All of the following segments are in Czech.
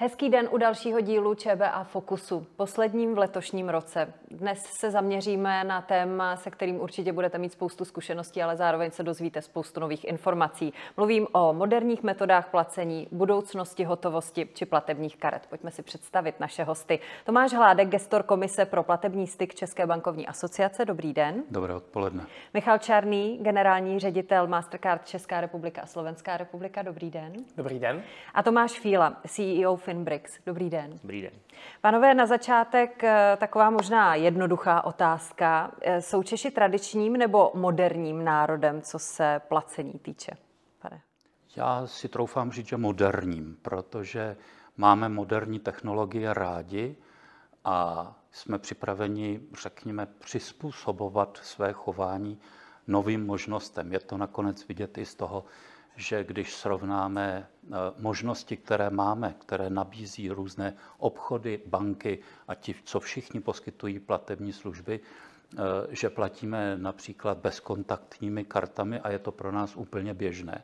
Hezký den u dalšího dílu ČBA Fokusu, posledním v letošním roce. Dnes se zaměříme na téma, se kterým určitě budete mít spoustu zkušeností, ale zároveň se dozvíte spoustu nových informací. Mluvím o moderních metodách placení, budoucnosti hotovosti či platebních karet. Pojďme si představit naše hosty. Tomáš Hládek, gestor Komise pro platební styk České bankovní asociace. Dobrý den. Dobré odpoledne. Michal Čarný, generální ředitel Mastercard Česká republika a Slovenská republika. Dobrý den. Dobrý den. A Tomáš Fíla, CEO Finbrix. Dobrý den. Dobrý den. Panové, na začátek eh, taková možná jednoduchá otázka. Eh, jsou Češi tradičním nebo moderním národem, co se placení týče? Pane. Já si troufám říct, že moderním, protože máme moderní technologie rádi a jsme připraveni, řekněme, přizpůsobovat své chování novým možnostem. Je to nakonec vidět i z toho, že když srovnáme eh, možnosti, které máme, které nabízí různé obchody, banky a ti, co všichni poskytují platební služby, eh, že platíme například bezkontaktními kartami a je to pro nás úplně běžné.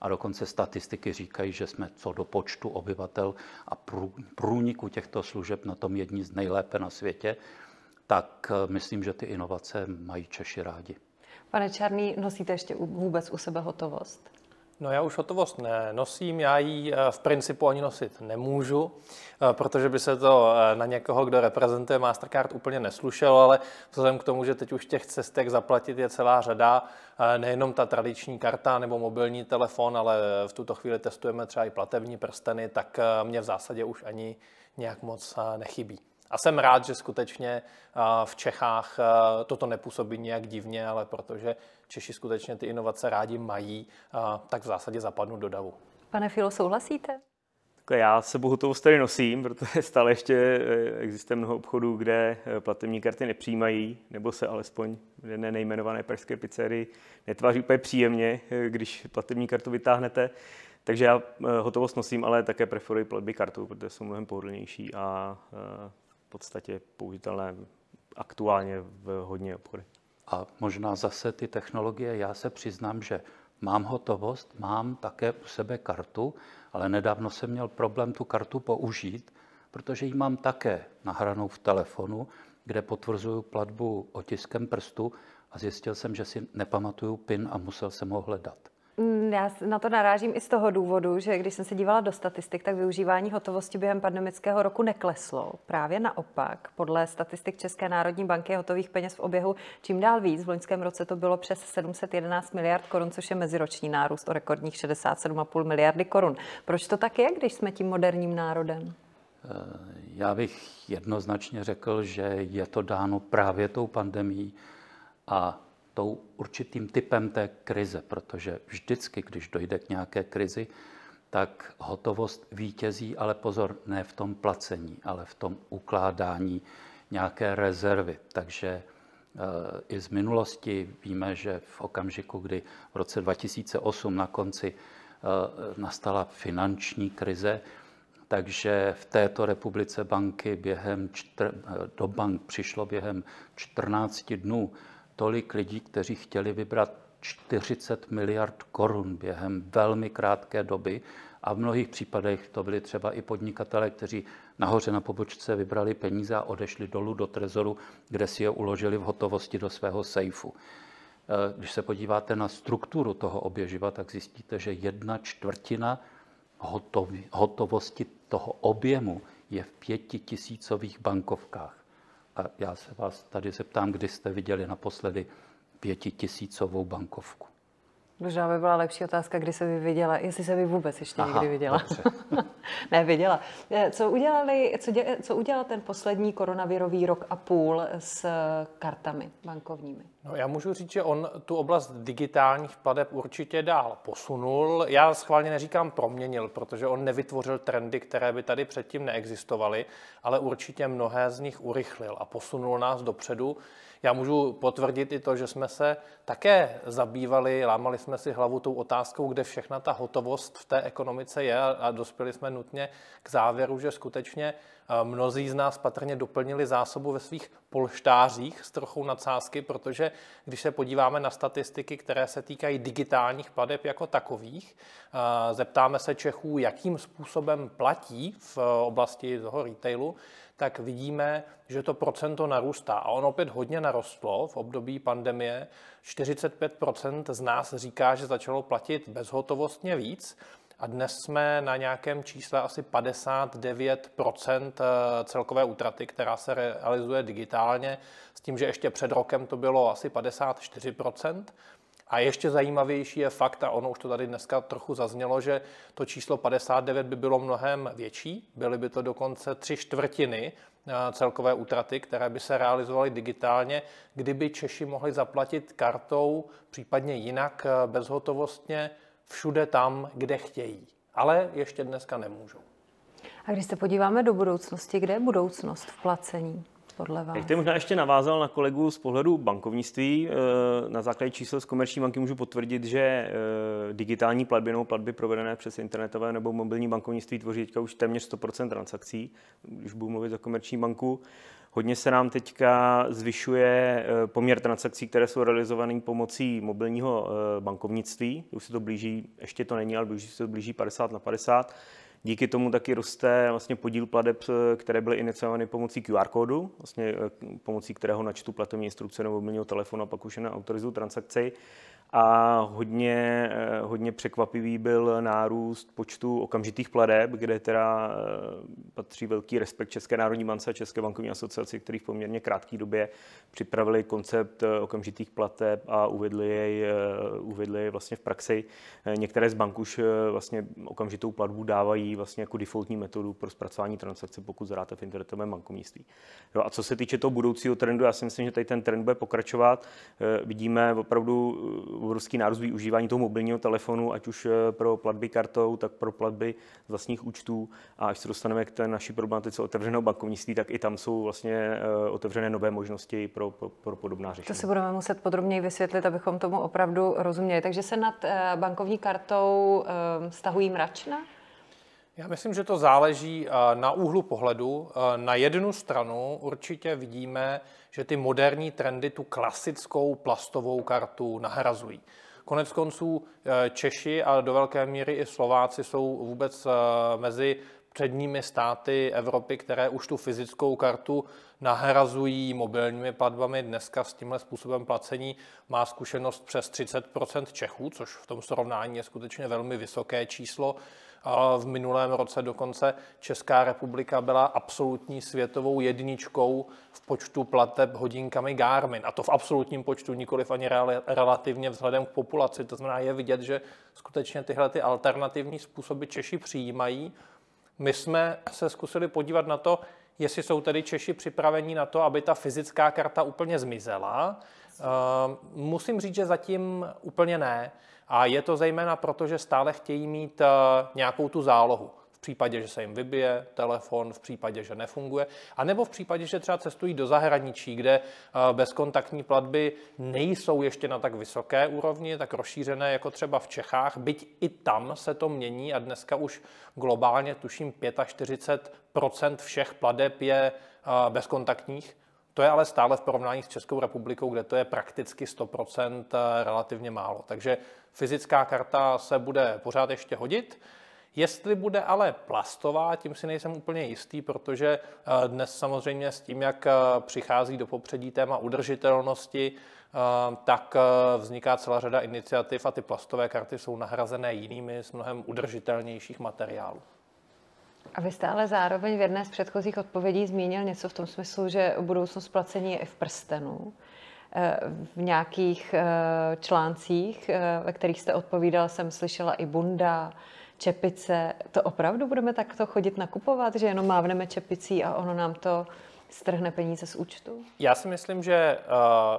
A dokonce statistiky říkají, že jsme co do počtu obyvatel a průniku těchto služeb na tom jední z nejlépe na světě, tak eh, myslím, že ty inovace mají Češi rádi. Pane Čarný, nosíte ještě vůbec u sebe hotovost? No já už hotovost nenosím, já ji eh, v principu ani nosit nemůžu, eh, protože by se to eh, na někoho, kdo reprezentuje Mastercard, úplně neslušelo, ale vzhledem k tomu, že teď už těch cestek zaplatit je celá řada, nejenom ta tradiční karta nebo mobilní telefon, ale v tuto chvíli testujeme třeba i platební prsteny, tak mě v zásadě už ani nějak moc nechybí. A jsem rád, že skutečně v Čechách toto nepůsobí nějak divně, ale protože Češi skutečně ty inovace rádi mají, tak v zásadě zapadnu do davu. Pane Filo, souhlasíte? Já sebou hotovost tady nosím, protože stále ještě existuje mnoho obchodů, kde platební karty nepřijímají, nebo se alespoň v jedné nejmenované pražské pizzerii netváří úplně příjemně, když platební kartu vytáhnete. Takže já hotovost nosím, ale také preferuji platby kartou, protože jsou mnohem pohodlnější a podstatě použitelné aktuálně v hodně obchodech. A možná zase ty technologie, já se přiznám, že mám hotovost, mám také u sebe kartu, ale nedávno jsem měl problém tu kartu použít, protože ji mám také nahranou v telefonu, kde potvrzuju platbu otiskem prstu a zjistil jsem, že si nepamatuju PIN a musel jsem ho hledat. Mm, já na to narážím i z toho důvodu, že když jsem se dívala do statistik, tak využívání hotovosti během pandemického roku nekleslo. Právě naopak, podle statistik České národní banky je hotových peněz v oběhu čím dál víc. V loňském roce to bylo přes 711 miliard korun, což je meziroční nárůst o rekordních 67,5 miliardy korun. Proč to tak je, když jsme tím moderním národem? Eh, já bych jednoznačně řekl, že je to dáno právě tou pandemí a tou určitým typem té krize, protože vždycky, když dojde k nějaké krizi, tak hotovost vítězí, ale pozor, ne v tom placení, ale v tom ukládání nějaké rezervy. Takže e, i z minulosti víme, že v okamžiku, kdy v roce 2008 na konci e, nastala finanční krize, takže v této republice banky během čtr, do bank přišlo během 14 dnů tolik lidí, kteří chtěli vybrat 40 miliard korun během velmi krátké doby a v mnohých případech to byli třeba i podnikatele, kteří nahoře na pobočce vybrali peníze a odešli dolů do trezoru, kde si je uložili v hotovosti do svého sejfu. Eh, když se podíváte na strukturu toho oběživa, tak zjistíte, že jedna čtvrtina hotovosti toho objemu je v pětitisícových bankovkách. A já se vás tady zeptám, kdy jste viděli naposledy pětitisícovou bankovku. Možná by byla lepší otázka, kdy se vy viděla, jestli se vy vůbec ještě Aha, někdy viděla. ne, viděla. Eh, co, udělali, co, dě, co udělal ten poslední koronavirový rok a půl s kartami bankovními? No, já můžu říct, že on tu oblast digitálních plateb určitě dál posunul. Já schválně neříkám proměnil, protože on nevytvořil trendy, které by tady předtím neexistovaly, ale určitě mnohé z nich urychlil a posunul nás dopředu. Já můžu potvrdit i to, že jsme se také zabývali, lámali jsme si hlavu tou otázkou, kde všechna ta hotovost v té ekonomice je a dospěli jsme nutně k závěru, že skutečně Mnozí z nás patrně doplnili zásobu ve svých polštářích s trochou nadsázky, protože když se podíváme na statistiky, které se týkají digitálních pladeb jako takových, zeptáme se Čechů, jakým způsobem platí v oblasti toho retailu, tak vidíme, že to procento narůstá. A on opět hodně narostlo v období pandemie. 45% z nás říká, že začalo platit bezhotovostně víc. A dnes jsme na nějakém čísle asi 59 eh, celkové útraty, která se realizuje digitálně, s tím, že ještě před rokem to bylo asi 54 a ještě zajímavější je fakt, a ono už to tady dneska trochu zaznělo, že to číslo 59 by bylo mnohem větší, byly by to dokonce tři čtvrtiny eh, celkové útraty, které by se realizovaly digitálně, kdyby Češi mohli zaplatit kartou, případně jinak eh, bezhotovostně všude tam, kde chtějí. Ale ještě dneska nemůžou. A když se podíváme do budoucnosti, kde je budoucnost v placení? Podle vás? Jak možná ještě navázal na kolegu z pohledu bankovnictví. Eh, na základě čísel z komerční banky můžu potvrdit, že eh, digitální platby nebo platby provedené přes internetové nebo mobilní bankovnictví tvoří teďka už téměř 100% transakcí, když budu mluvit za komerční banku. Hodně se nám teďka zvyšuje eh, poměr transakcí, které jsou realizované pomocí mobilního bankovnictví. Už se to blíží, ještě to není, ale už se to blíží 50 na 50. Díky tomu taky roste vlastně podíl pladeb, eh, které byly iniciovány pomocí QR kódu, vlastně pomocí kterého načtu platební instrukce nebo mobilního telefonu a pak už je autorizuju transakci a hodně, eh, hodně překvapivý byl nárůst počtu okamžitých pladeb, kde teda eh, patří velký respekt České národní bance a České bankovní asociaci, který v poměrně krátké době připravili koncept eh, okamžitých plateb a uvedli jej, uvedli jej vlastně v praxi. Některé z bank už vlastně okamžitou platbu dávají vlastně jako defaultní metodu pro zpracování transakce, pokud zadáte v internetovém bankovnictví. Jo, a co se týče toho budoucího trendu, já si myslím, že tady ten trend bude pokračovat. Vidíme opravdu obrovský nárůst využívání toho mobilního telefonu, ať už eh, pro platby kartou, tak pro platby z vlastních účtů. A až se dostaneme k té naší problematice otevřeného bankovnictví, tak i tam jsou vlastně eh, otevřené nové možnosti pro, pro, pro podobná řešení. To si budeme muset podrobněji vysvětlit, abychom tomu opravdu rozuměli. Takže se nad eh, bankovní kartou stahují mračna? Já myslím, že to záleží na úhlu pohledu. Na jednu stranu určitě vidíme, že ty moderní trendy tu klasickou plastovou kartu nahrazují. Konec konců e, Češi a do velké míry i Slováci jsou vůbec mezi předními státy Evropy, které už tu fyzickou kartu nahrazují mobilními platbami. Dneska s tímhle způsobem placení má zkušenost přes 30% Čechů, což v tom srovnání je skutečně velmi vysoké číslo. V minulém roce dokonce Česká republika byla absolutní světovou jedničkou v počtu plateb hodinkami Garmin. A to v absolutním počtu, nikoliv ani relativně vzhledem k populaci. To znamená, je vidět, že skutečně tyhle ty alternativní způsoby Češi přijímají. My jsme se zkusili podívat na to, jestli jsou tedy Češi připraveni na to, aby ta fyzická karta úplně zmizela. Musím říct, že zatím úplně ne. A je to zejména proto, že stále chtějí mít eh, nějakou tu zálohu. V případě, že se jim vybije telefon, v případě, že nefunguje, a nebo v případě, že třeba cestují do zahraničí, kde eh, bezkontaktní platby nejsou ještě na tak vysoké úrovni, tak rozšířené jako třeba v Čechách, byť i tam se to mění a dneska už globálně tuším 45% všech plateb je eh, bezkontaktních, to je ale stále v porovnání s Českou republikou, kde to je prakticky 100% relativně málo. Takže fyzická karta se bude pořád ještě hodit. Jestli bude ale plastová, tím si nejsem úplně jistý, protože eh, dnes samozřejmě s tím, jak eh, přichází do popředí téma udržitelnosti, eh, tak vzniká celá řada iniciativ a ty plastové karty jsou nahrazené jinými z mnohem udržitelnějších materiálů. A vy jste ale zároveň v jedné z předchozích odpovědí zmínil něco v tom smyslu, že budoucnost placení je i v prstenu. Eh, v nějakých eh, článcích, eh, ve kterých jste odpovídal, jsem slyšela i bunda, čepice. To opravdu budeme takto chodit nakupovat, že jenom mávneme čepicí a ono nám to strhne peníze z účtu? Já si myslím, že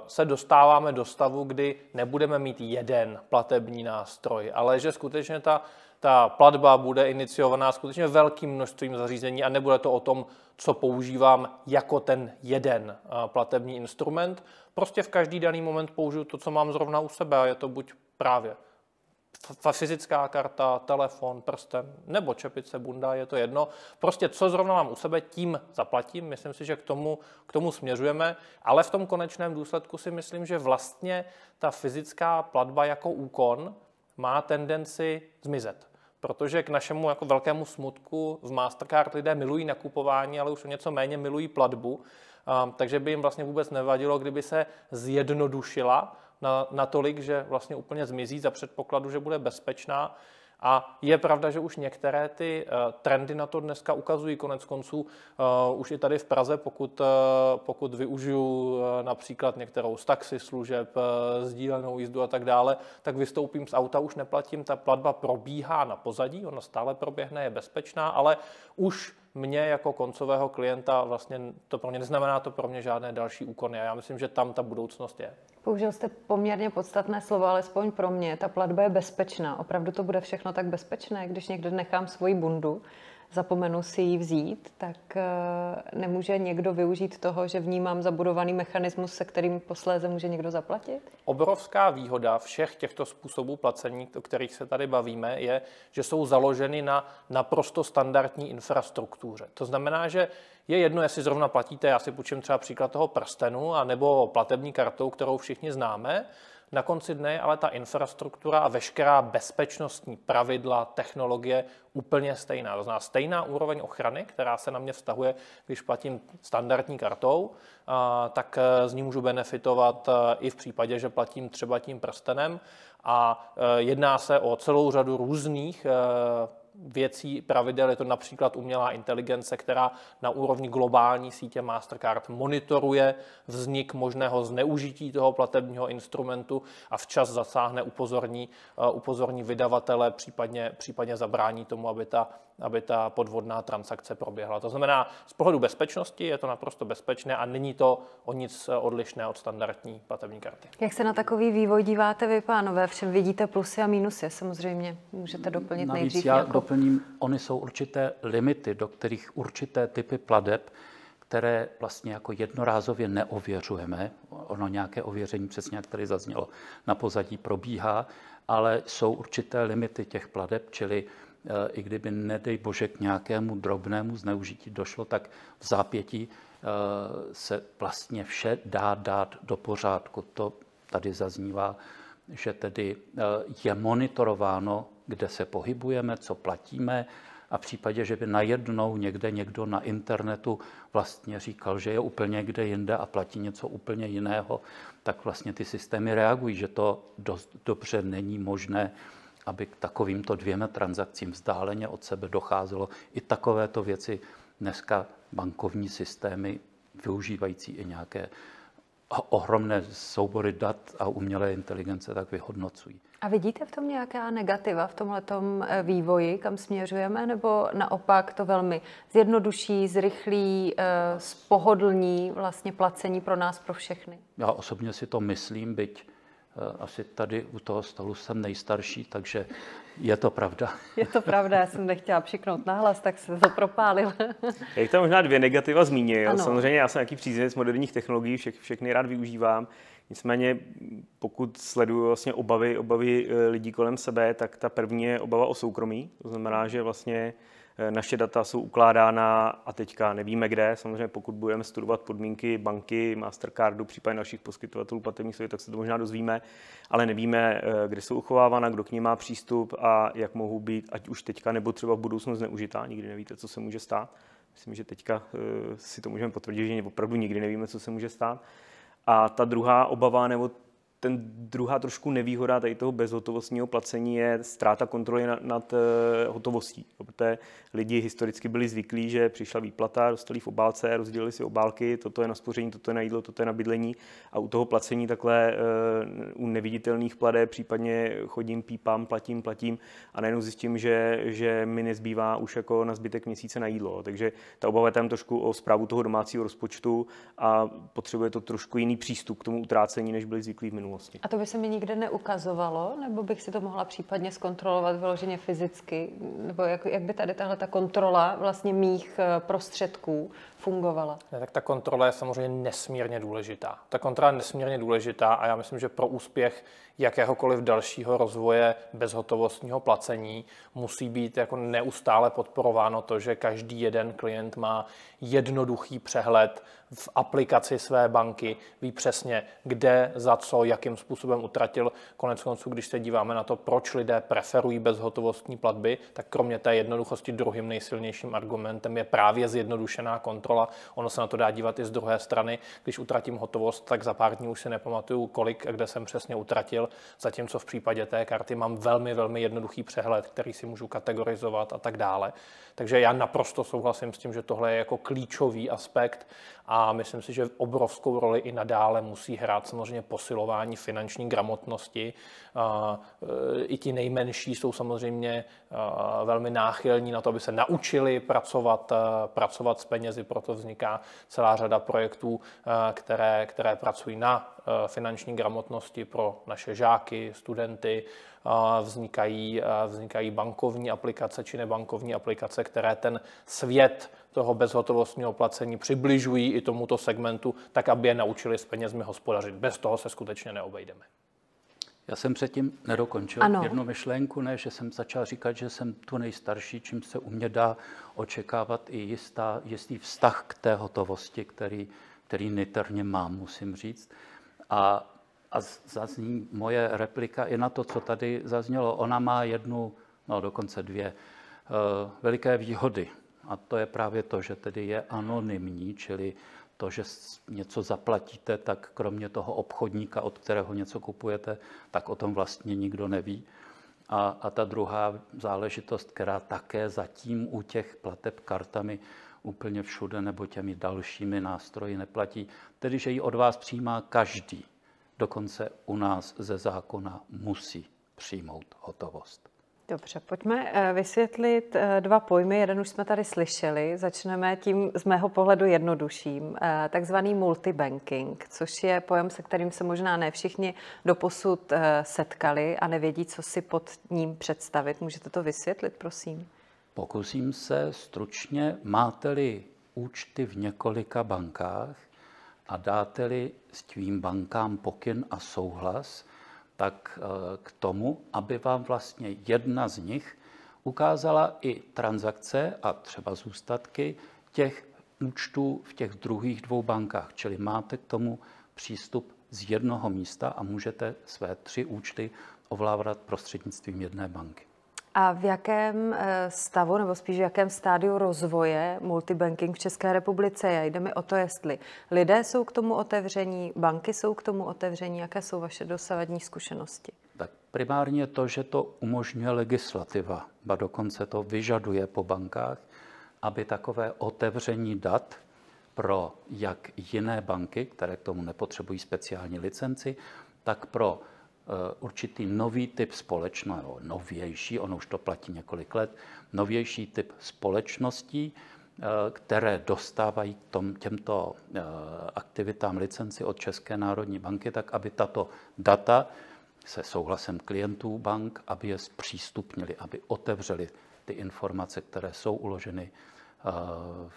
se dostáváme do stavu, kdy nebudeme mít jeden platební nástroj, ale že skutečně ta ta platba bude iniciovaná skutečně velkým množstvím zařízení a nebude to o tom, co používám jako ten jeden platební instrument. Prostě v každý daný moment použiju to, co mám zrovna u sebe a je to buď právě fyzická karta, telefon, prsten nebo čepice, bunda, je to jedno. Prostě co zrovna mám u sebe, tím zaplatím. Myslím si, že k tomu, k tomu směřujeme, ale v tom konečném důsledku si myslím, že vlastně ta fyzická platba jako úkon má tendenci zmizet. Protože k našemu jako velkému smutku v Mastercard lidé milují nakupování, ale už o něco méně milují platbu. takže by jim vlastně vůbec nevadilo, kdyby se zjednodušila na, natolik, že vlastně úplně zmizí za předpokladu, že bude bezpečná. A je pravda, že už některé ty uh, trendy na to dneska ukazují konec konců. Uh, už i tady v Praze, pokud, uh, pokud využiju například některou z taxi služeb, sdílenou jízdu a tak dále, tak vystoupím z auta, už neplatím, ta platba probíhá na pozadí, ona stále proběhne, je bezpečná, ale už mě jako koncového klienta vlastně to pro mě neznamená to pro mě žádné další úkony a já myslím, že tam ta budoucnost je. Použil jste poměrně podstatné slovo, alespoň pro mě. Ta platba je bezpečná. Opravdu to bude všechno tak bezpečné, když někde nechám svoji bundu, zapomenu si ji vzít, tak eh, nemůže někdo využít toho, že vnímám zabudovaný mechanismus, se kterým posléze může někdo zaplatit? Obrovská výhoda všech těchto způsobů placení, o kterých se tady bavíme, je, že jsou založeny na naprosto standardní infrastruktuře. To znamená, že je jedno, jestli zrovna platíte, já si půjčím třeba příklad toho prstenu, nebo platební kartou, kterou všichni známe, na konci dne ale ta infrastruktura a veškerá bezpečnostní pravidla, technologie úplně stejná. To znamená stejná úroveň ochrany, která se na mě vztahuje, když platím standardní kartou, tak e, z ní můžu benefitovat e, i v případě, že platím třeba tím prstenem. A e, jedná se o celou řadu různých věcí, pravidel. Je to například umělá inteligence, která na úrovni globální sítě Mastercard monitoruje vznik možného zneužití toho platebního instrumentu a včas zasáhne, upozorní, uh, upozorní vydavatele, případně, případně zabrání tomu, aby ta, aby ta podvodná transakce proběhla. To znamená, z pohledu bezpečnosti je to naprosto bezpečné a není to o nic odlišné od standardní platební karty. Jak se na takový vývoj díváte vy, pánové? Všem vidíte plusy a mínusy, samozřejmě. Můžete doplnit Navíc nejdřív já jako doplním, ony jsou určité limity, do kterých určité typy pladeb, které vlastně jako jednorázově neověřujeme. Ono nějaké ověření, přesně jak tady zaznělo, na pozadí probíhá, ale jsou určité limity těch pladeb, čili eh, i kdyby, nedej bože, k nějakému drobnému zneužití došlo, tak v zápětí eh, se vlastně vše dá dát do pořádku. To tady zaznívá, že tedy eh, je monitorováno kde se pohybujeme, co platíme a v případě, že by najednou někde někdo na internetu vlastně říkal, že je úplně někde jinde a platí něco úplně jiného, tak vlastně ty systémy reagují, že to dost dobře není možné, aby k takovýmto dvěma transakcím vzdáleně od sebe docházelo. I takovéto věci dneska bankovní systémy využívající i nějaké ohromné soubory dat a umělé inteligence tak vyhodnocují. A vidíte v tom nějaká negativa v tomhle eh, vývoji, kam směřujeme, nebo naopak to velmi zjednoduší, zrychlí, spohodlní eh, vlastně placení pro nás, pro všechny? Já osobně si to myslím, byť asi tady u toho stolu jsem nejstarší, takže je to pravda. Je to pravda, já jsem nechtěla přiknout nahlas, tak se to propálil. Jak tam možná dvě negativa zmínil. Ano. Samozřejmě já jsem nějaký příznivec moderních technologií, všech, všechny rád využívám. Nicméně, pokud sleduju vlastně obavy, obavy eh, lidí kolem sebe, tak ta první je obava o soukromí. To znamená, že vlastně eh, naše data jsou ukládána a teďka nevíme kde. Samozřejmě pokud budeme studovat podmínky banky, Mastercardu, případně našich poskytovatelů platebních služeb, tak se to možná dozvíme, ale nevíme, eh, kde jsou uchovávána, kdo k ním má přístup a jak mohou být, ať už teďka nebo třeba v budoucnu zneužitá. Nikdy nevíte, co se může stát. Myslím, že teďka si to můžeme potvrdit, že opravdu nikdy nevíme, co se může stát. A ta druhá obava nebo ten druhá trošku nevýhoda tady toho bezhotovostního placení je ztráta kontroly nad, nad uh, hotovostí. Protože lidi historicky byli zvyklí, že přišla výplata, dostali v obálce, rozdělili si obálky, toto je na spoření, toto je na jídlo, toto je na bydlení a u toho placení takhle uh, u neviditelných pladé případně chodím, pípám, platím, platím a najednou zjistím, že, že mi nezbývá už jako na zbytek měsíce na jídlo. Takže ta obava je tam trošku o zprávu toho domácího rozpočtu a potřebuje to trošku jiný přístup k tomu utrácení, než byli zvyklí v minulosti hotovosti. A to by se mi nikde neukazovalo, nebo bych si to mohla případně zkontrolovat vyloženě fyzicky, nebo jak, jak by tady tahle ta kontrola vlastně mých eh, prostředků fungovala? Ne, tak ta kontrola je samozřejmě nesmírně důležitá. Ta kontrola je nesmírně důležitá a já myslím, že pro úspěch jakéhokoliv dalšího rozvoje bezhotovostního placení musí být jako neustále podporováno to, že každý jeden klient má jednoduchý přehled v aplikaci své banky, ví přesně, kde, za co, jakým způsobem utratil. Konec konců, když se díváme na to, proč lidé preferují bezhotovostní platby, tak kromě té jednoduchosti druhým nejsilnějším argumentem je právě zjednodušená kontrola. Ono se na to dá dívat i z druhé strany. Když utratím hotovost, tak za pár dní už si nepamatuju, kolik a kde jsem přesně utratil, zatímco v případě té karty mám velmi, velmi jednoduchý přehled, který si můžu kategorizovat a tak dále. Takže já naprosto souhlasím s tím, že tohle je jako klíčový aspekt a myslím si, že obrovskou roli i nadále musí hrát samozřejmě posilování finanční gramotnosti. E, I ti nejmenší jsou samozřejmě velmi náchylní na to, aby se naučili pracovat, pracovat s penězi, proto vzniká celá řada projektů, které, které pracují na finanční gramotnosti pro naše žáky, studenty, vznikají, vznikají bankovní aplikace či nebankovní aplikace, které ten svět toho bezhotovostního placení přibližují i tomuto segmentu, tak aby je naučili s penězmi hospodařit. Bez toho se skutečně neobejdeme. Já jsem předtím nedokončil ano. jednu myšlenku, ne, že jsem začal říkat, že jsem tu nejstarší, čím se u mě dá očekávat i jistá, jistý vztah k té hotovosti, který, který niterně mám, musím říct. A a zazní moje replika i na to, co tady zaznělo. Ona má jednu, no dokonce dvě eh, veliké výhody. A to je právě to, že tedy je anonymní, čili to, že něco zaplatíte, tak kromě toho obchodníka, od kterého něco kupujete, tak o tom vlastně nikdo neví. A, a ta druhá záležitost, která také zatím u těch plateb kartami úplně všude nebo těmi dalšími nástroji neplatí, tedy že ji od vás přijímá každý dokonce u nás ze zákona musí přijmout hotovost. Dobře, pojďme eh, vysvětlit eh, dva pojmy. Jeden už jsme tady slyšeli. Začneme tím z mého pohledu jednodušším, eh, takzvaný multibanking, což je pojem, se kterým se možná ne všichni doposud setkali a nevědí, co si pod ním představit. Můžete to vysvětlit, prosím? Pokusím se stručně. Máte-li účty v několika bankách, a dáte-li s tvým bankám pokyn a souhlas, tak eh, k tomu, aby vám vlastně jedna z nich ukázala i transakce a třeba zůstatky těch účtů v těch druhých dvou bankách. Čili máte k tomu přístup z jednoho místa a můžete své tři účty ovládat prostřednictvím jedné banky. A v jakém eh, stavu, nebo spíš v jakém stádiu rozvoje multibanking v České republice je? Jde mi o to, jestli lidé jsou k tomu otevření, banky jsou k tomu otevření, jaké jsou vaše dosavadní zkušenosti? Tak primárně to, že to umožňuje legislativa, ba dokonce to vyžaduje po bankách, aby takové otevření dat pro jak jiné banky, které k tomu nepotřebují speciální licenci, tak pro určitý nový typ společného, novější, ono už to platí několik let, novější typ společností, eh, které dostávají k tom, těmto eh, aktivitám licenci od České národní banky, tak aby tato data se souhlasem klientů bank, aby je zpřístupnili, aby otevřeli ty informace, které jsou uloženy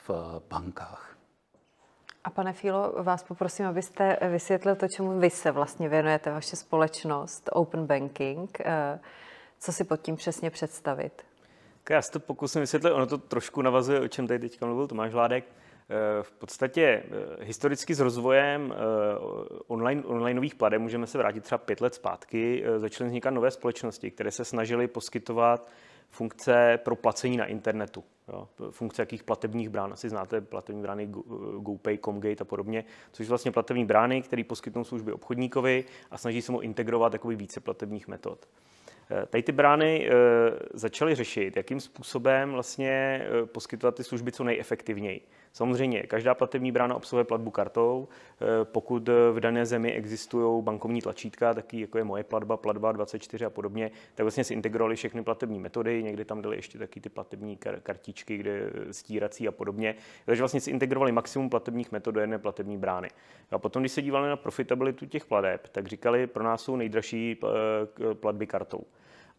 v bankách. A pane Fílo, vás poprosím, abyste vysvětlil to, čemu vy se vlastně věnujete, vaše společnost Open Banking. Eh, co si pod tím přesně představit? Já se to pokusím vysvětlit, ono to trošku navazuje, o čem tady teď mluvil Tomáš Vládek. Eh, v podstatě eh, historicky s rozvojem online, onlineových pladeb můžeme se vrátit třeba pět let zpátky. Začaly vznikat nové společnosti, které se snažily poskytovat funkce pro placení na internetu. Jo, funkce jakých platebních brán. Asi znáte platební brány GoPay, Comgate a podobně, což jsou vlastně platební brány, které poskytnou služby obchodníkovi a snaží se mu integrovat takový více platebních metod. Eh, tady ty brány e, začaly řešit, jakým způsobem vlastně poskytovat ty služby co nejefektivněji. Samozřejmě, každá platební brána obsahuje platbu kartou. E, pokud v dané zemi existují bankovní tlačítka, taky jako je moje platba, platba 24 a podobně, tak vlastně si integrovali všechny platební metody, někdy tam dali ještě taky ty platební kartičky, kde stírací a podobně. Takže vlastně si integrovali maximum platebních metod do jedné platební brány. A potom, když se dívali na profitabilitu těch plateb, tak říkali, pro nás jsou nejdražší platby kartou.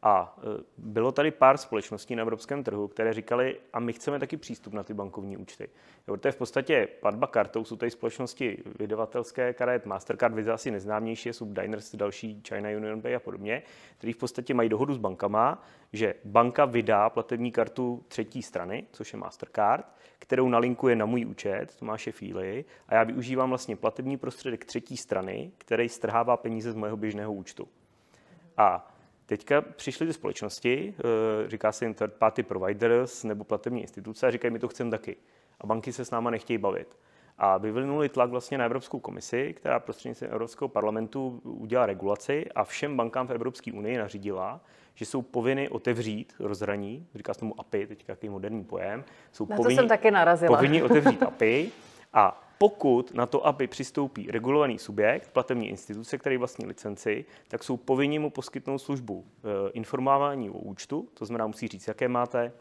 A e, bylo tady pár společností na evropském trhu, které říkali, a my chceme taky přístup na ty bankovní účty. Jo, to je v podstatě platba kartou, jsou tady společnosti vydavatelské karet, Mastercard, Visa asi neznámější, jsou Diners, další China Union Pay a podobně, který v podstatě mají dohodu s bankama, že banka vydá platební kartu třetí strany, což je Mastercard, kterou nalinkuje na můj účet, Tomáše Fíly, a já využívám vlastně platební prostředek třetí strany, který strhává peníze z mého běžného účtu. A Teďka přišly ty společnosti, eh, říká se jim third party providers nebo platební instituce a říkají, my to chceme taky. A banky se s náma nechtějí bavit. A vyvinuli tlak vlastně na Evropskou komisi, která prostřednictvím Evropského parlamentu udělala regulaci a všem bankám v Evropské unii nařídila, že jsou povinny otevřít rozhraní, říká se tomu API, teď jaký moderní pojem, jsou na povinni, to jsem taky narazila. povinni otevřít API a pokud na to, aby přistoupí regulovaný subjekt, platební instituce, který vlastní licenci, tak jsou povinni mu poskytnout službu e, informování o účtu, to znamená, musí říct, jaké máte,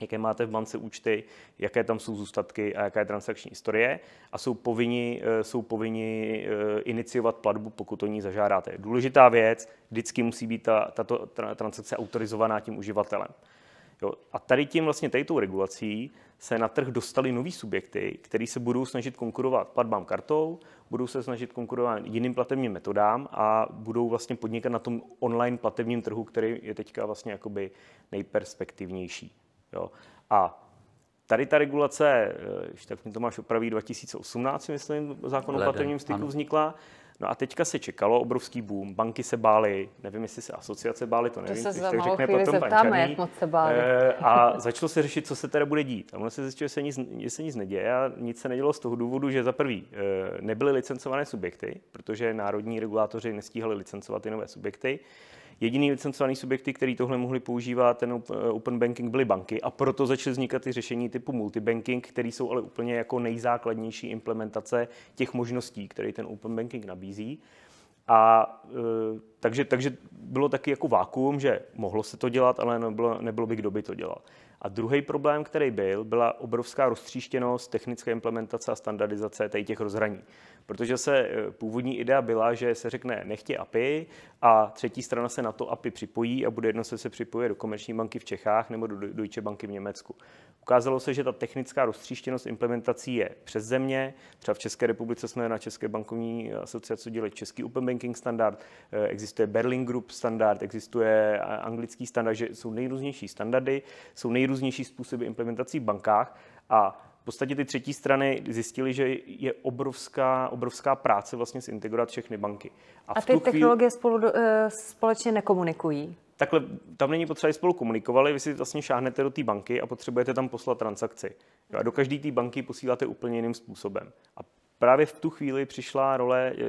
jaké máte v bance účty, jaké tam jsou zůstatky a jaká je transakční historie a jsou povinni, e, jsou povinni e, iniciovat platbu, pokud o ní zažádáte. Důležitá věc, vždycky musí být ta, tato transakce autorizovaná tím uživatelem. Jo. A tady tím vlastně tady tou regulací se na trh dostali nový subjekty, který se budou snažit konkurovat platbám kartou, budou se snažit konkurovat jiným platebním metodám a budou vlastně podnikat na tom online platebním trhu, který je teďka vlastně jakoby nejperspektivnější. Jo. A Tady ta regulace, když tak mi to máš opraví 2018, myslím, zákon o platebním styku vznikla. No a teďka se čekalo obrovský boom, banky se bály, nevím, jestli se asociace bály, to nevím, to se tak řekne potom zeptáme, jak moc se báli. E, a začalo se řešit, co se teda bude dít. A ono se zjistilo, že se nic, že se nic neděje a nic se nedělo z toho důvodu, že za prvý e, nebyly licencované subjekty, protože národní regulátoři nestíhali licencovat ty nové subjekty. Jediný licencovaný subjekty, který tohle mohli používat, ten open banking, byly banky a proto začaly vznikat ty řešení typu multibanking, které jsou ale úplně jako nejzákladnější implementace těch možností, které ten open banking nabízí. A e, takže, takže bylo taky jako vákuum, že mohlo se to dělat, ale nebylo, nebylo by, kdo by to dělal. A druhý problém, který byl, byla obrovská roztříštěnost technické implementace a standardizace těch rozhraní protože se eh, původní idea byla, že se řekne nechtě API a třetí strana se na to API připojí a bude jedno se se připojuje do komerční banky v Čechách nebo do Deutsche banky v Německu. Ukázalo se, že ta technická roztříštěnost implementací je přes země. Třeba v České republice jsme na České bankovní asociaci dělali český Open Banking standard, eh, existuje Berlin Group standard, existuje anglický standard, že jsou nejrůznější standardy, jsou nejrůznější způsoby implementací v bankách a podstatě ty třetí strany zjistili, že je obrovská, obrovská práce vlastně zintegrovat všechny banky. A, a ty chvíli... technologie spolu, uh, společně nekomunikují? Takhle, tam není potřeba, spolu komunikovali, vy si vlastně šáhnete do té banky a potřebujete tam poslat transakci. A do každé té banky posíláte úplně jiným způsobem. A právě v tu chvíli přišla role eh,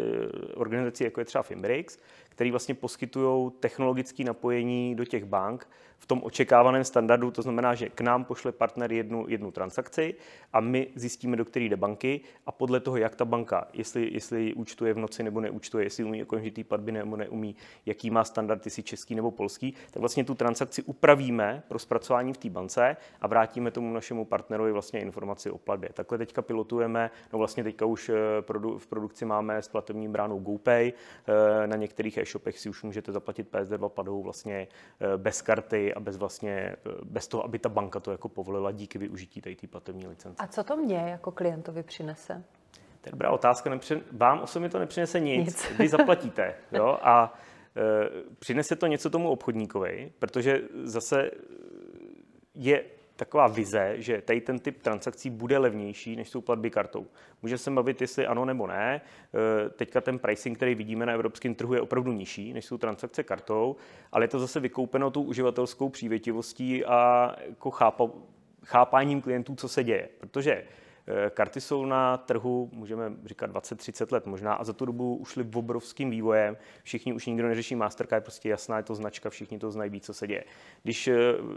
organizací, jako je třeba Fimbrix, který vlastně poskytují technologické napojení do těch bank v tom očekávaném standardu, to znamená, že k nám pošle partner jednu, jednu transakci a my zjistíme, do které jde banky a podle toho, jak ta banka, jestli, jestli účtuje v noci nebo neúčtuje, jestli umí okamžitý platby nebo neumí, jaký má standard, jestli český nebo polský, tak vlastně tu transakci upravíme pro zpracování v té bance a vrátíme tomu našemu partnerovi vlastně informaci o platbě. Takhle teďka pilotujeme, no vlastně teďka už eh, v produkci máme s platební bránou GoPay, eh, na některých e-shopech si už můžete zaplatit PSD2 platbou vlastně eh, bez karty a bez vlastně, eh, bez toho, aby ta banka to jako povolila díky využití té platební licence. A co to mě jako klientovi přinese? To je dobrá otázka. Nepřin... Vám osobně to nepřinese nic. nic. Vy zaplatíte. Jo? A e, přinese to něco tomu obchodníkovi, protože zase je taková vize, že tady ten typ transakcí bude levnější, než jsou platby kartou. Může se bavit, jestli ano nebo ne. E, teďka ten pricing, který vidíme na evropském trhu, je opravdu nižší, než jsou transakce kartou, ale je to zase vykoupeno tou uživatelskou přívětivostí a jako chápa, chápáním klientů, co se děje. Protože Karty jsou na trhu, můžeme říkat 20-30 let možná, a za tu dobu ušli obrovským vývojem. Všichni už nikdo neřeší Mastercard, je prostě jasná, je to značka, všichni to znají, co se děje. Když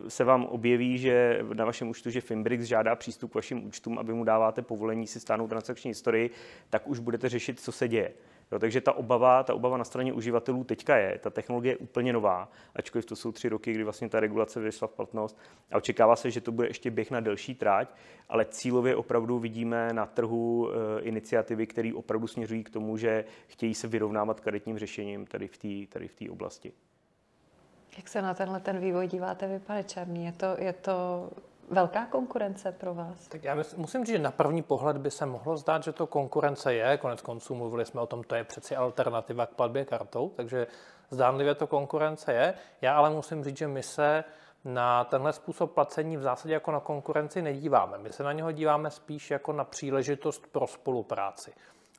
se vám objeví, že na vašem účtu, že Finbrix žádá přístup k vašim účtům, aby mu dáváte povolení si stáhnout transakční historii, tak už budete řešit, co se děje. Jo, takže ta obava, ta obava na straně uživatelů teďka je. Ta technologie je úplně nová, ačkoliv to jsou tři roky, kdy vlastně ta regulace vyšla v platnost a očekává se, že to bude ještě běh na delší tráť, ale cílově opravdu vidíme na trhu e, iniciativy, které opravdu směřují k tomu, že chtějí se vyrovnávat karetním řešením tady v té tady v oblasti. Jak se na tenhle ten vývoj díváte vy, pane Černý? Je to, je to velká konkurence pro vás? Tak já musím říct, že na první pohled by se mohlo zdát, že to konkurence je. Konec konců mluvili jsme o tom, to je přeci alternativa k platbě kartou, takže zdánlivě to konkurence je. Já ale musím říct, že my se na tenhle způsob placení v zásadě jako na konkurenci nedíváme. My se na něho díváme spíš jako na příležitost pro spolupráci.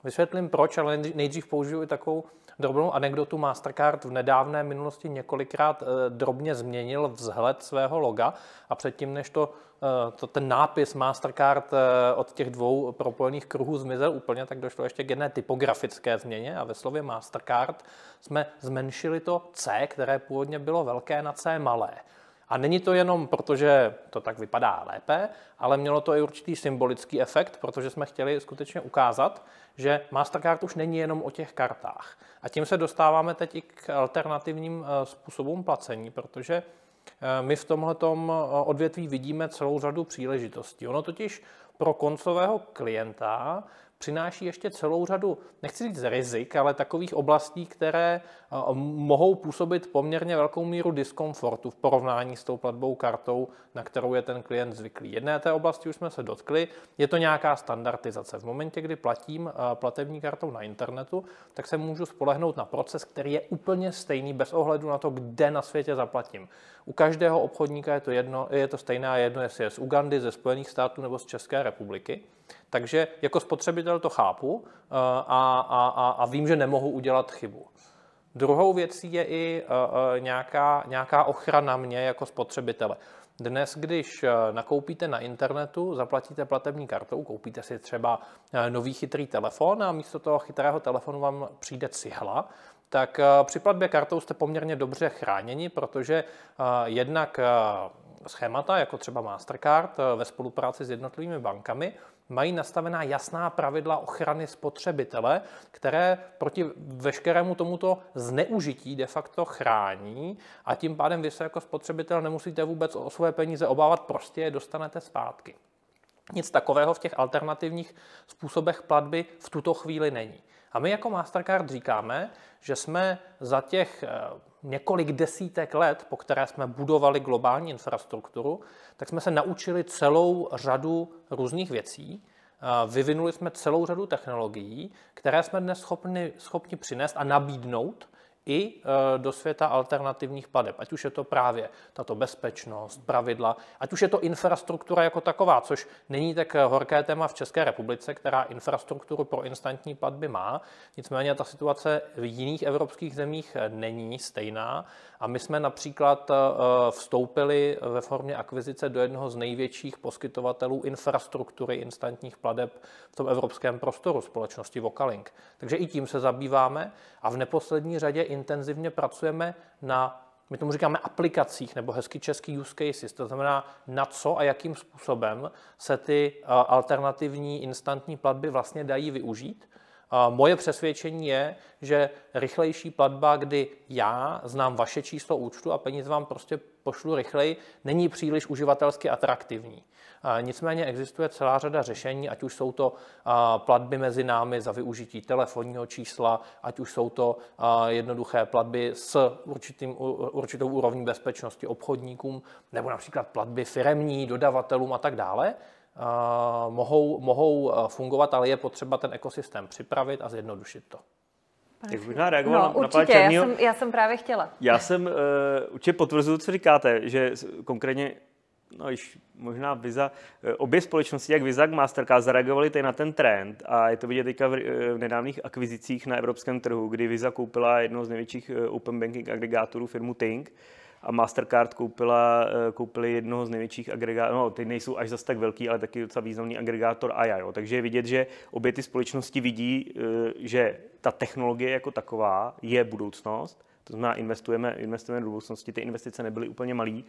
Vysvětlím proč, ale nejdřív použiju i takovou drobnou anekdotu. Mastercard v nedávné minulosti několikrát eh, drobně změnil vzhled svého loga a předtím, než to, eh, to ten nápis Mastercard eh, od těch dvou propojených kruhů zmizel úplně, tak došlo ještě k jedné typografické změně a ve slově Mastercard jsme zmenšili to C, které původně bylo velké na C malé. A není to jenom proto, že to tak vypadá lépe, ale mělo to i určitý symbolický efekt, protože jsme chtěli skutečně ukázat, že Mastercard už není jenom o těch kartách. A tím se dostáváme teď i k alternativním eh, způsobům placení, protože eh, my v tomhle eh, odvětví vidíme celou řadu příležitostí. Ono totiž pro koncového klienta přináší ještě celou řadu, nechci říct rizik, ale takových oblastí, které eh, mohou působit poměrně velkou míru diskomfortu v porovnání s tou platbou kartou, na kterou je ten klient zvyklý. Jedné té oblasti už jsme se dotkli, je to nějaká standardizace. V momentě, kdy platím eh, platební kartou na internetu, tak se můžu spolehnout na proces, který je úplně stejný bez ohledu na to, kde na světě zaplatím. U každého obchodníka je to, jedno, je to stejné a jedno, jestli je z Ugandy, ze Spojených států nebo z České republiky. Takže jako spotřebitel to chápu eh, a, a, a, a vím, že nemohu udělat chybu. Druhou věcí je i uh, nějaká, nějaká ochrana mě jako spotřebitele. Dnes, když nakoupíte na internetu, zaplatíte platební kartou, koupíte si třeba nový chytrý telefon a místo toho chytrého telefonu vám přijde cihla, tak při platbě kartou jste poměrně dobře chráněni, protože jednak schémata, jako třeba Mastercard ve spolupráci s jednotlivými bankami, mají nastavená jasná pravidla ochrany spotřebitele, které proti veškerému tomuto zneužití de facto chrání a tím pádem vy se jako spotřebitel nemusíte vůbec o své peníze obávat, prostě je dostanete zpátky. Nic takového v těch alternativních způsobech platby v tuto chvíli není. A my jako Mastercard říkáme, že jsme za těch eh, několik desítek let, po které jsme budovali globální infrastrukturu, tak jsme se naučili celou řadu různých věcí. Vyvinuli jsme celou řadu technologií, které jsme dnes schopni, schopni přinést a nabídnout i e, do světa alternativních pladeb. Ať už je to právě tato bezpečnost, pravidla, ať už je to infrastruktura jako taková, což není tak horké téma v České republice, která infrastrukturu pro instantní platby má. Nicméně ta situace v jiných evropských zemích není stejná a my jsme například e, vstoupili ve formě akvizice do jednoho z největších poskytovatelů infrastruktury instantních pladeb v tom evropském prostoru společnosti Vocalink. Takže i tím se zabýváme a v neposlední řadě intenzivně pracujeme na my tomu říkáme aplikacích nebo hezky český use cases, to znamená na co a jakým způsobem se ty alternativní instantní platby vlastně dají využít. Moje přesvědčení je, že rychlejší platba, kdy já znám vaše číslo účtu a peníze vám prostě pošlu rychleji, není příliš uživatelsky atraktivní. Nicméně existuje celá řada řešení, ať už jsou to platby mezi námi za využití telefonního čísla, ať už jsou to jednoduché platby s určitým, určitou úrovní bezpečnosti obchodníkům, nebo například platby firemní, dodavatelům a tak dále. Mohou, mohou fungovat, ale je potřeba ten ekosystém připravit a zjednodušit to. Jak bych reagoval no, na, určitě, na já jsem, já jsem právě chtěla. Já jsem uh, určitě potvrzuju, co říkáte, že konkrétně no již možná Visa, eh, obě společnosti, jak Visa, jak Mastercard, zareagovali tady na ten trend a je to vidět teďka v, eh, v nedávných akvizicích na evropském trhu, kdy Visa koupila jedno z největších open banking agregátorů firmu Tink a Mastercard koupila, eh, koupili jednoho z největších agregátorů, no ty nejsou až zas tak velký, ale taky docela významný agregátor AIA. Jo. Takže je vidět, že obě ty společnosti vidí, že ta technologie jako taková je budoucnost, to znamená, investujeme, investujeme do budoucnosti, ty investice nebyly úplně malý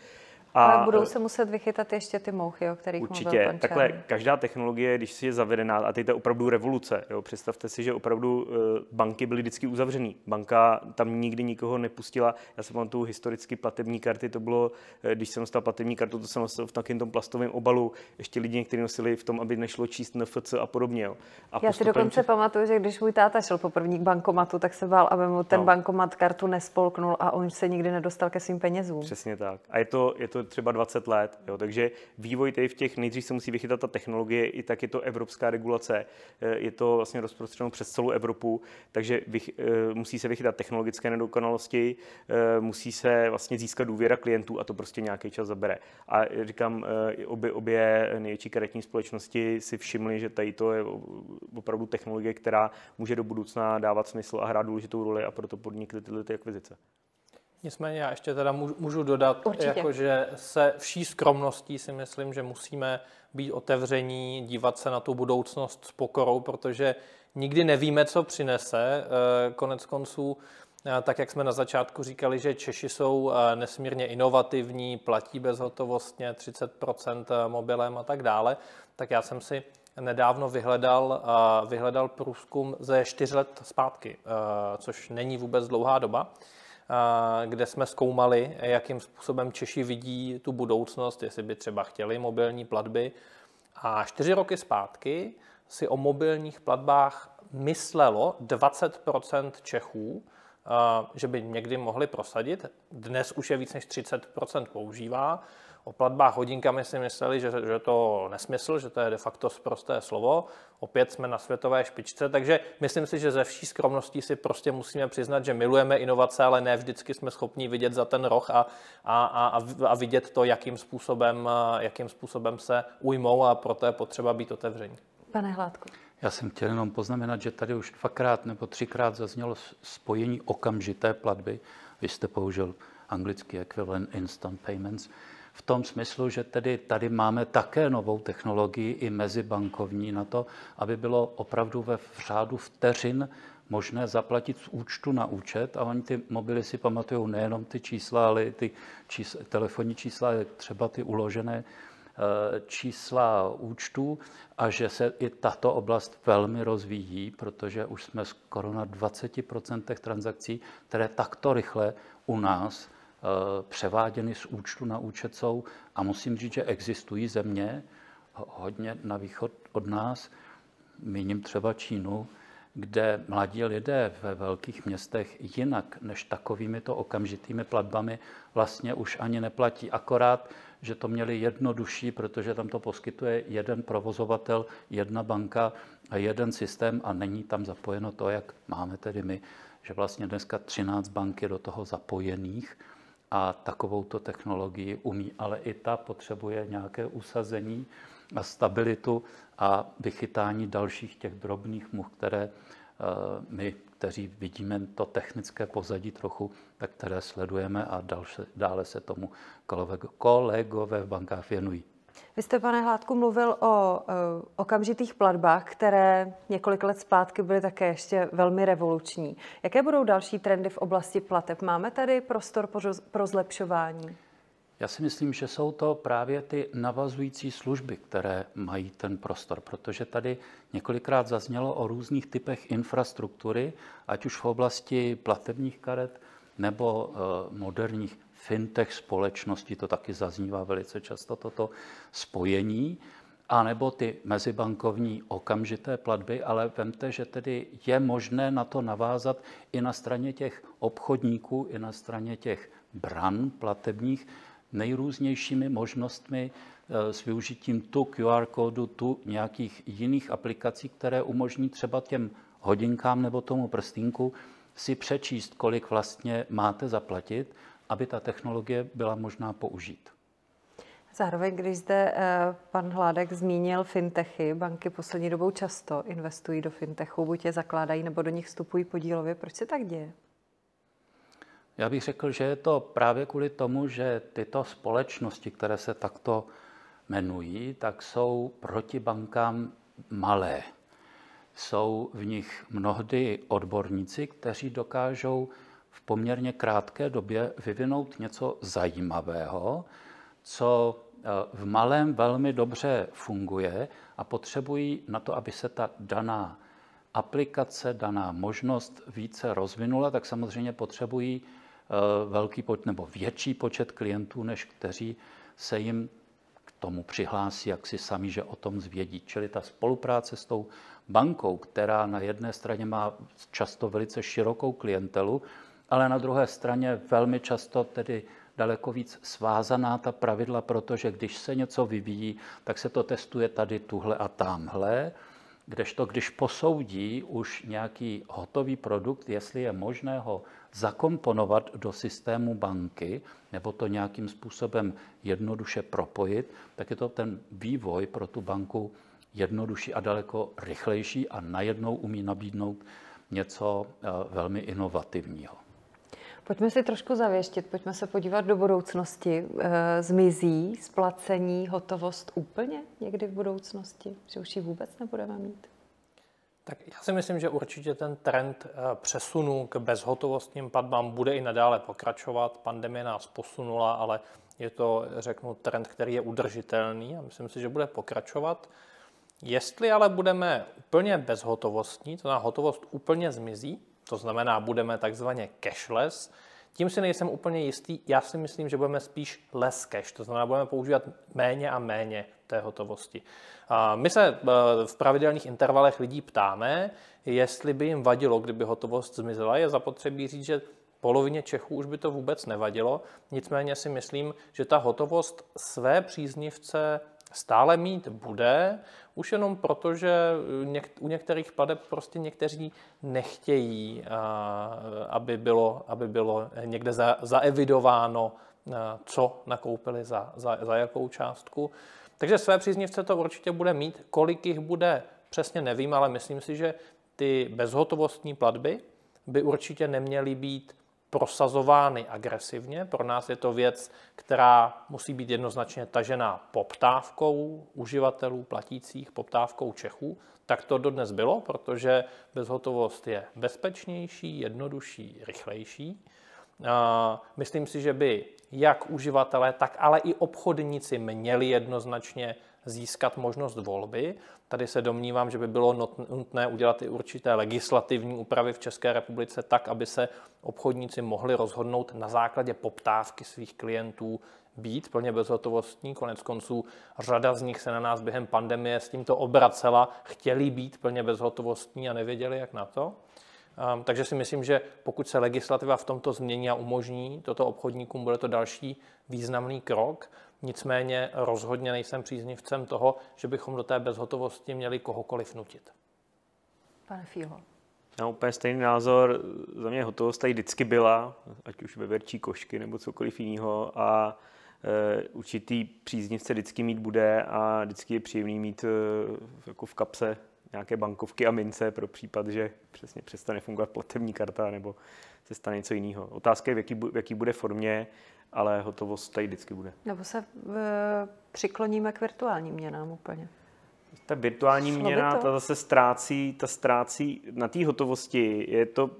a Ale budou se muset vychytat ještě ty mouchy, o kterých určitě, mluvil takhle každá technologie, když si je zavedená, a teď to je opravdu revoluce, jo, představte si, že opravdu uh, banky byly vždycky uzavřený. Banka tam nikdy nikoho nepustila. Já jsem mám tu historicky platební karty, to bylo, eh, když jsem dostal platební kartu, to jsem nosil v takém tom plastovém obalu. Ještě lidi někteří nosili v tom, aby nešlo číst NFC a podobně. Jo. A Já si dokonce čas... pamatuju, že když můj táta šel poprvé k bankomatu, tak se bál, aby mu ten no. bankomat kartu nespolknul a on se nikdy nedostal ke svým penězům. Přesně tak. A je to, je to třeba 20 let. Jo. Takže vývoj tady v těch, nejdřív se musí vychytat ta technologie, i tak je to evropská regulace, eh, je to vlastně rozprostřeno přes celou Evropu, takže vych, eh, musí se vychytat technologické nedokonalosti, eh, musí se vlastně získat důvěra klientů a to prostě nějaký čas zabere. A říkám, obě, obě největší karetní společnosti si všimly, že tady to je opravdu technologie, která může do budoucna dávat smysl a hrát důležitou roli a proto podnikly tyhle ty akvizice. Nicméně já ještě teda můžu dodat, jako, že se vší skromností si myslím, že musíme být otevření, dívat se na tu budoucnost s pokorou, protože nikdy nevíme, co přinese. Eh, konec konců, eh, tak jak jsme na začátku říkali, že Češi jsou eh, nesmírně inovativní, platí bezhotovostně 30% mobilem a tak dále, tak já jsem si nedávno vyhledal, vyhledal průzkum ze 4 let zpátky, což není vůbec dlouhá doba kde jsme zkoumali, jakým způsobem Češi vidí tu budoucnost, jestli by třeba chtěli mobilní platby. A čtyři roky zpátky si o mobilních platbách myslelo 20% Čechů, že by někdy mohli prosadit. Dnes už je víc než 30% používá. O platbách hodinkami si mysleli, že, že to nesmysl, že to je de facto prosté slovo. Opět jsme na světové špičce, takže myslím si, že ze vší skromností si prostě musíme přiznat, že milujeme inovace, ale ne vždycky jsme schopni vidět za ten roh a, a, a, a vidět to, jakým způsobem, jakým způsobem se ujmou a proto je potřeba být otevření. Pane Hládku. Já jsem chtěl jenom poznamenat, že tady už dvakrát nebo třikrát zaznělo spojení okamžité platby. Vy jste použil anglický ekvivalent instant payments v tom smyslu, že tedy tady máme také novou technologii i mezibankovní na to, aby bylo opravdu ve řádu vteřin možné zaplatit z účtu na účet. A oni ty mobily si pamatují nejenom ty čísla, ale i ty čísla, telefonní čísla, třeba ty uložené eh, čísla účtů a že se i tato oblast velmi rozvíjí, protože už jsme skoro na 20% transakcí, které takto rychle u nás převáděny z účtu na účet jsou. A musím říct, že existují země, hodně na východ od nás, míním třeba Čínu, kde mladí lidé ve velkých městech jinak než takovými to okamžitými platbami vlastně už ani neplatí. Akorát, že to měli jednodušší, protože tam to poskytuje jeden provozovatel, jedna banka a jeden systém a není tam zapojeno to, jak máme tedy my, že vlastně dneska 13 banky do toho zapojených a takovouto technologii umí, ale i ta potřebuje nějaké usazení a stabilitu a vychytání dalších těch drobných much, které eh, my, kteří vidíme to technické pozadí trochu, tak které sledujeme a dále se tomu kolegové v bankách věnují. Vy jste, pane Hládku, mluvil o uh, okamžitých platbách, které několik let zpátky byly také ještě velmi revoluční. Jaké budou další trendy v oblasti plateb? Máme tady prostor pro, zlepšování? Já si myslím, že jsou to právě ty navazující služby, které mají ten prostor, protože tady několikrát zaznělo o různých typech infrastruktury, ať už v oblasti platebních karet nebo uh, moderních fintech společnosti, to taky zaznívá velice často toto spojení, a nebo ty mezibankovní okamžité platby, ale vemte, že tedy je možné na to navázat i na straně těch obchodníků, i na straně těch bran platebních nejrůznějšími možnostmi eh, s využitím tu QR kódu, tu nějakých jiných aplikací, které umožní třeba těm hodinkám nebo tomu prstínku si přečíst, kolik vlastně máte zaplatit aby ta technologie byla možná použít. Zároveň, když zde eh, pan Hládek zmínil fintechy, banky poslední dobou často investují do fintechu, buď je zakládají, nebo do nich vstupují podílově. Proč se tak děje? Já bych řekl, že je to právě kvůli tomu, že tyto společnosti, které se takto jmenují, tak jsou proti bankám malé. Jsou v nich mnohdy odborníci, kteří dokážou v poměrně krátké době vyvinout něco zajímavého, co eh, v malém velmi dobře funguje a potřebují na to, aby se ta daná aplikace, daná možnost více rozvinula, tak samozřejmě potřebují eh, velký počet nebo větší počet klientů, než kteří se jim k tomu přihlásí, jak si sami, že o tom zvědí. Čili ta spolupráce s tou bankou, která na jedné straně má často velice širokou klientelu, ale na druhé straně velmi často tedy daleko víc svázaná ta pravidla, protože když se něco vyvíjí, tak se to testuje tady, tuhle a tamhle, kdežto když posoudí už nějaký hotový produkt, jestli je možné ho zakomponovat do systému banky nebo to nějakým způsobem jednoduše propojit, tak je to ten vývoj pro tu banku jednodušší a daleko rychlejší a najednou umí nabídnout něco eh, velmi inovativního. Pojďme si trošku zavěštit, pojďme se podívat do budoucnosti. Eh, zmizí splacení hotovost úplně někdy v budoucnosti, že už ji vůbec nebudeme mít? Tak já si myslím, že určitě ten trend eh, přesunu k bezhotovostním platbám bude i nadále pokračovat. Pandemie nás posunula, ale je to, řeknu, trend, který je udržitelný a myslím si, že bude pokračovat. Jestli ale budeme úplně bezhotovostní, to znamená hotovost úplně zmizí, to znamená, budeme takzvaně cashless. Tím si nejsem úplně jistý. Já si myslím, že budeme spíš less cash, to znamená, budeme používat méně a méně té hotovosti. My se e, v pravidelných intervalech lidí ptáme, jestli by jim vadilo, kdyby hotovost zmizela. Je zapotřebí říct, že polovině Čechů už by to vůbec nevadilo. Nicméně si myslím, že ta hotovost své příznivce stále mít bude, už jenom proto, že u některých pladeb prostě někteří nechtějí, aby bylo, aby bylo někde za, zaevidováno, co nakoupili za, za, za jakou částku. Takže své příznivce to určitě bude mít. Kolik jich bude, přesně nevím, ale myslím si, že ty bezhotovostní platby by určitě neměly být prosazovány agresivně. Pro nás je to věc, která musí být jednoznačně tažená poptávkou uživatelů platících, poptávkou Čechů. Tak to dodnes bylo, protože bezhotovost je bezpečnější, jednodušší, rychlejší. Myslím si, že by jak uživatelé, tak ale i obchodníci měli jednoznačně získat možnost volby. Tady se domnívám, že by bylo nutné udělat i určité legislativní úpravy v České republice tak, aby se obchodníci mohli rozhodnout na základě poptávky svých klientů být plně bezhotovostní. Konec konců řada z nich se na nás během pandemie s tímto obracela, chtěli být plně bezhotovostní a nevěděli, jak na to. Um, takže si myslím, že pokud se legislativa v tomto změní a umožní toto obchodníkům, bude to další významný krok. Nicméně rozhodně nejsem příznivcem toho, že bychom do té bezhotovosti měli kohokoliv nutit. Pane Fího. Já úplně stejný názor. Za mě hotovost tady vždycky byla, ať už ve verčí košky nebo cokoliv jiného. A e, určitý příznivce vždycky mít bude a vždycky je příjemný mít e, jako v kapse nějaké bankovky a mince pro případ, že přesně přestane fungovat platební karta nebo se stane něco jiného. Otázka je, v jaký, v jaký bude formě ale hotovost tady vždycky bude. Nebo se v, přikloníme k virtuálním měnám úplně. Ta virtuální měna, ta zase ztrácí, ta ztrácí na té hotovosti. Je to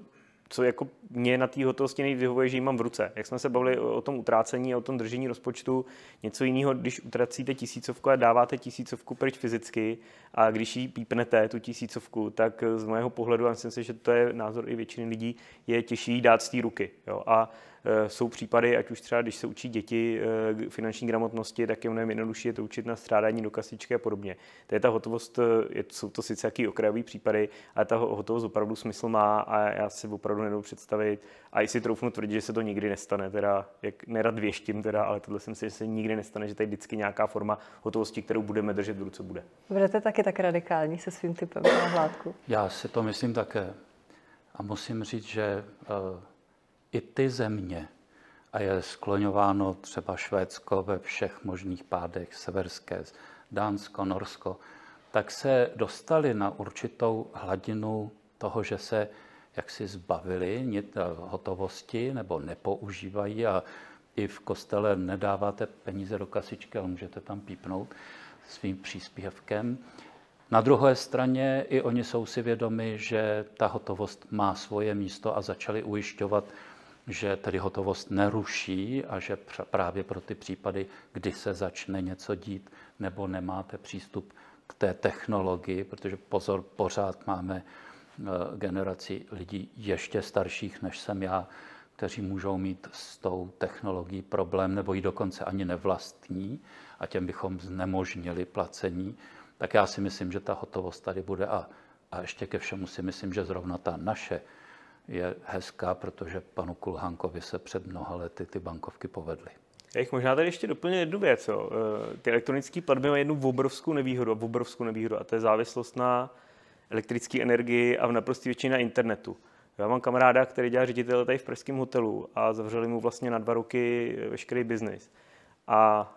co jako mě na té hotovosti nejvíc vyhovuje, že ji mám v ruce. Jak jsme se bavili o, tom utrácení a o tom držení rozpočtu, něco jiného, když utracíte tisícovku a dáváte tisícovku pryč fyzicky a když ji pípnete, tu tisícovku, tak z mého pohledu, a myslím si, že to je názor i většiny lidí, je těžší dát z té ruky. Jo? A Eh, jsou případy, ať už třeba, když se učí děti eh, finanční gramotnosti, tak je mnohem jednodušší je to učit na strádání do kasičky a podobně. To je ta hotovost, eh, je, jsou to sice jaký okrajový případy, ale ta hotovost opravdu smysl má a já si opravdu nedovedu představit a i si troufnu tvrdit, že se to nikdy nestane, teda jak nerad věštím, teda, ale tohle si myslím, že se nikdy nestane, že tady vždycky nějaká forma hotovosti, kterou budeme držet v ruce, bude. Budete taky tak radikální se svým typem na hládku? Já si to myslím také. A musím říct, že i ty země, a je skloňováno třeba Švédsko ve všech možných pádech, severské, Dánsko, Norsko, tak se dostali na určitou hladinu toho, že se jak si zbavili hotovosti nebo nepoužívají a i v kostele nedáváte peníze do kasičky, ale můžete tam pípnout svým příspěvkem. Na druhé straně i oni jsou si vědomi, že ta hotovost má svoje místo a začali ujišťovat, že tedy hotovost neruší a že právě pro ty případy, kdy se začne něco dít nebo nemáte přístup k té technologii, protože pozor, pořád máme eh, generaci lidí ještě starších, než jsem já, kteří můžou mít s tou technologií problém nebo ji dokonce ani nevlastní a těm bychom znemožnili placení, tak já si myslím, že ta hotovost tady bude a, a ještě ke všemu si myslím, že zrovna ta naše je hezká, protože panu Kulhankovi se před mnoha lety ty bankovky povedly. Já jich možná tady ještě doplně jednu věc. Jo. Eh, ty elektronické platby mají jednu obrovskou nevýhodu, obrovskou nevýhodu a to je závislost na elektrické energii a v naprosté většině na internetu. Já mám kamaráda, který dělá ředitel tady v pražském hotelu a zavřeli mu vlastně na dva roky veškerý biznis. A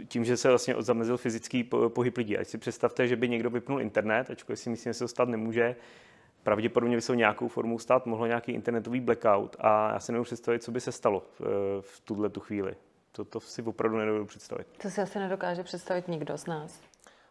eh, tím, že se vlastně zamezil fyzický pohyb lidí. Ať si představte, že by někdo vypnul internet, ačkoliv si myslím, že se to stát nemůže, pravděpodobně by se nějakou formou stát mohlo nějaký internetový blackout a já si nemůžu představit, co by se stalo v, v tuhle tu chvíli. To, to si opravdu nedovedu představit. To si asi nedokáže představit nikdo z nás.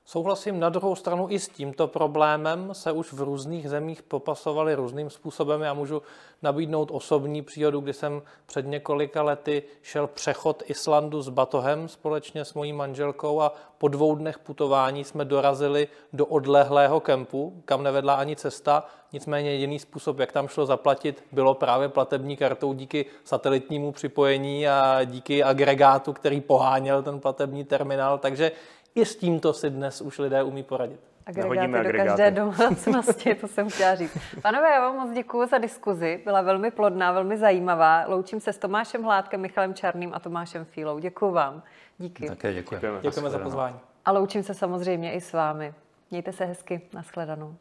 Souhlasím, na druhou stranu i s tímto problémem se už v různých zemích popasovali různým způsobem. Já můžu nabídnout osobní příhodu, kdy jsem před několika lety šel přechod Islandu s batohem společně s mojí manželkou a po dvou dnech putování jsme dorazili do odlehlého kempu, kam nevedla ani cesta. Nicméně jediný způsob, jak tam šlo zaplatit, bylo právě platební kartou díky satelitnímu připojení a díky agregátu, který poháněl ten platební terminál. Takže i s tímto si dnes už lidé umí poradit. Agregáty do agregáty. každé domácnosti, to jsem chtěla říct. Panové, já vám moc děkuji za diskuzi, byla velmi plodná, velmi zajímavá. Loučím se s Tomášem Hládkem, Michalem Čarným a Tomášem Fílou. Děkuji vám. Díky. Také děkujeme. Děkujeme za pozvání. A loučím se samozřejmě i s vámi. Mějte se hezky. Naschledanou.